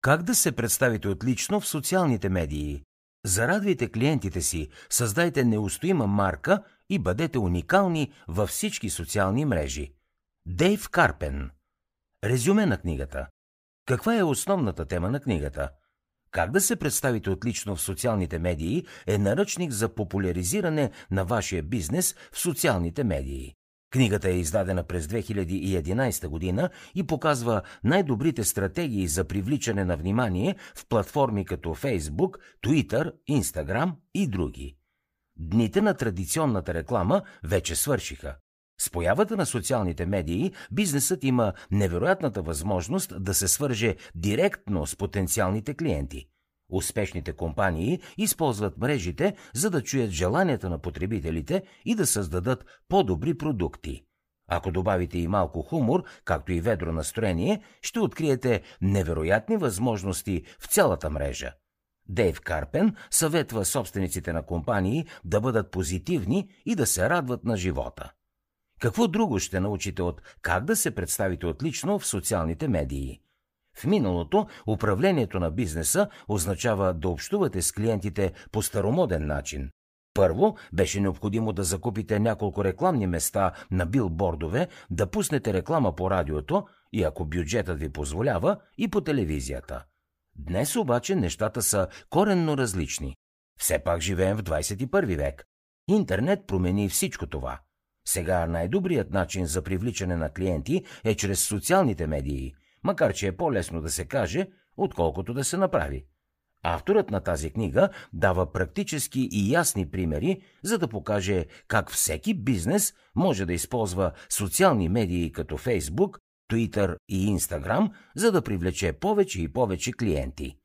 Как да се представите отлично в социалните медии? Зарадвайте клиентите си, създайте неустоима марка и бъдете уникални във всички социални мрежи. Дейв Карпен Резюме на книгата Каква е основната тема на книгата? Как да се представите отлично в социалните медии е наръчник за популяризиране на вашия бизнес в социалните медии. Книгата е издадена през 2011 година и показва най-добрите стратегии за привличане на внимание в платформи като Facebook, Twitter, Instagram и други. Дните на традиционната реклама вече свършиха. С появата на социалните медии, бизнесът има невероятната възможност да се свърже директно с потенциалните клиенти. Успешните компании използват мрежите, за да чуят желанията на потребителите и да създадат по-добри продукти. Ако добавите и малко хумор, както и ведро настроение, ще откриете невероятни възможности в цялата мрежа. Дейв Карпен съветва собствениците на компании да бъдат позитивни и да се радват на живота. Какво друго ще научите от как да се представите отлично в социалните медии? В миналото управлението на бизнеса означава да общувате с клиентите по старомоден начин. Първо беше необходимо да закупите няколко рекламни места на билбордове, да пуснете реклама по радиото и ако бюджетът ви позволява, и по телевизията. Днес обаче нещата са коренно различни. Все пак живеем в 21 век. Интернет промени всичко това. Сега най-добрият начин за привличане на клиенти е чрез социалните медии, макар че е по-лесно да се каже, отколкото да се направи. Авторът на тази книга дава практически и ясни примери, за да покаже как всеки бизнес може да използва социални медии като Facebook, Twitter и Instagram, за да привлече повече и повече клиенти.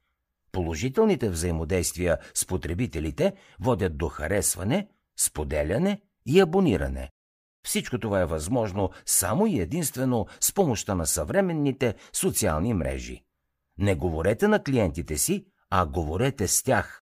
Положителните взаимодействия с потребителите водят до харесване, споделяне и абониране. Всичко това е възможно само и единствено с помощта на съвременните социални мрежи. Не говорете на клиентите си, а говорете с тях.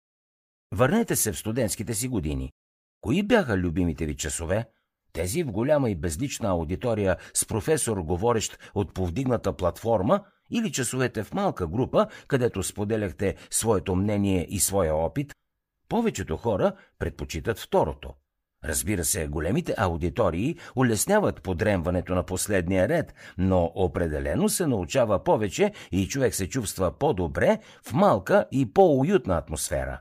Върнете се в студентските си години. Кои бяха любимите ви часове? Тези в голяма и безлична аудитория с професор, говорещ от повдигната платформа, или часовете в малка група, където споделяхте своето мнение и своя опит? Повечето хора предпочитат второто – Разбира се, големите аудитории улесняват подремването на последния ред, но определено се научава повече и човек се чувства по-добре в малка и по-уютна атмосфера.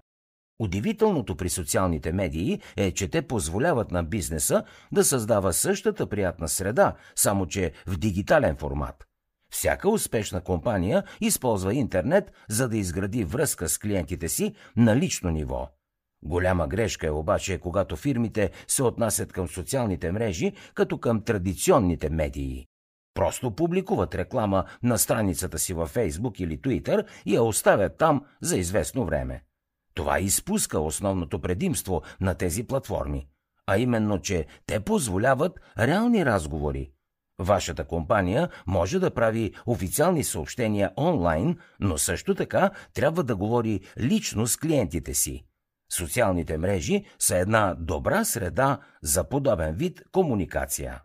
Удивителното при социалните медии е, че те позволяват на бизнеса да създава същата приятна среда, само че в дигитален формат. Всяка успешна компания използва интернет, за да изгради връзка с клиентите си на лично ниво – Голяма грешка е обаче, когато фирмите се отнасят към социалните мрежи като към традиционните медии. Просто публикуват реклама на страницата си във Фейсбук или Twitter и я оставят там за известно време. Това изпуска основното предимство на тези платформи, а именно, че те позволяват реални разговори. Вашата компания може да прави официални съобщения онлайн, но също така трябва да говори лично с клиентите си. Социалните мрежи са една добра среда за подобен вид комуникация.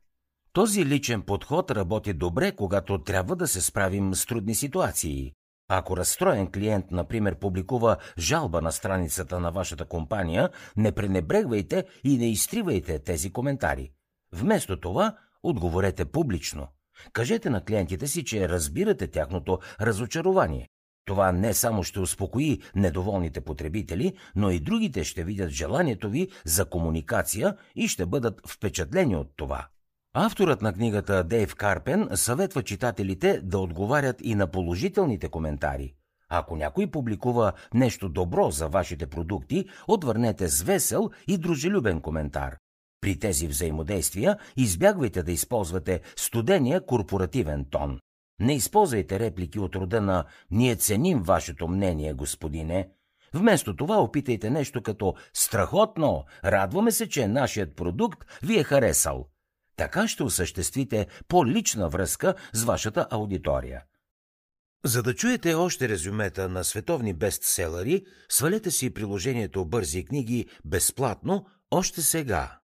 Този личен подход работи добре, когато трябва да се справим с трудни ситуации. Ако разстроен клиент, например, публикува жалба на страницата на вашата компания, не пренебрегвайте и не изтривайте тези коментари. Вместо това, отговорете публично. Кажете на клиентите си, че разбирате тяхното разочарование. Това не само ще успокои недоволните потребители, но и другите ще видят желанието ви за комуникация и ще бъдат впечатлени от това. Авторът на книгата Дейв Карпен съветва читателите да отговарят и на положителните коментари. Ако някой публикува нещо добро за вашите продукти, отвърнете с весел и дружелюбен коментар. При тези взаимодействия избягвайте да използвате студения корпоративен тон. Не използвайте реплики от рода на «Ние ценим вашето мнение, господине». Вместо това опитайте нещо като «Страхотно! Радваме се, че нашият продукт ви е харесал». Така ще осъществите по-лична връзка с вашата аудитория. За да чуете още резюмета на световни бестселери, свалете си приложението Бързи книги безплатно още сега.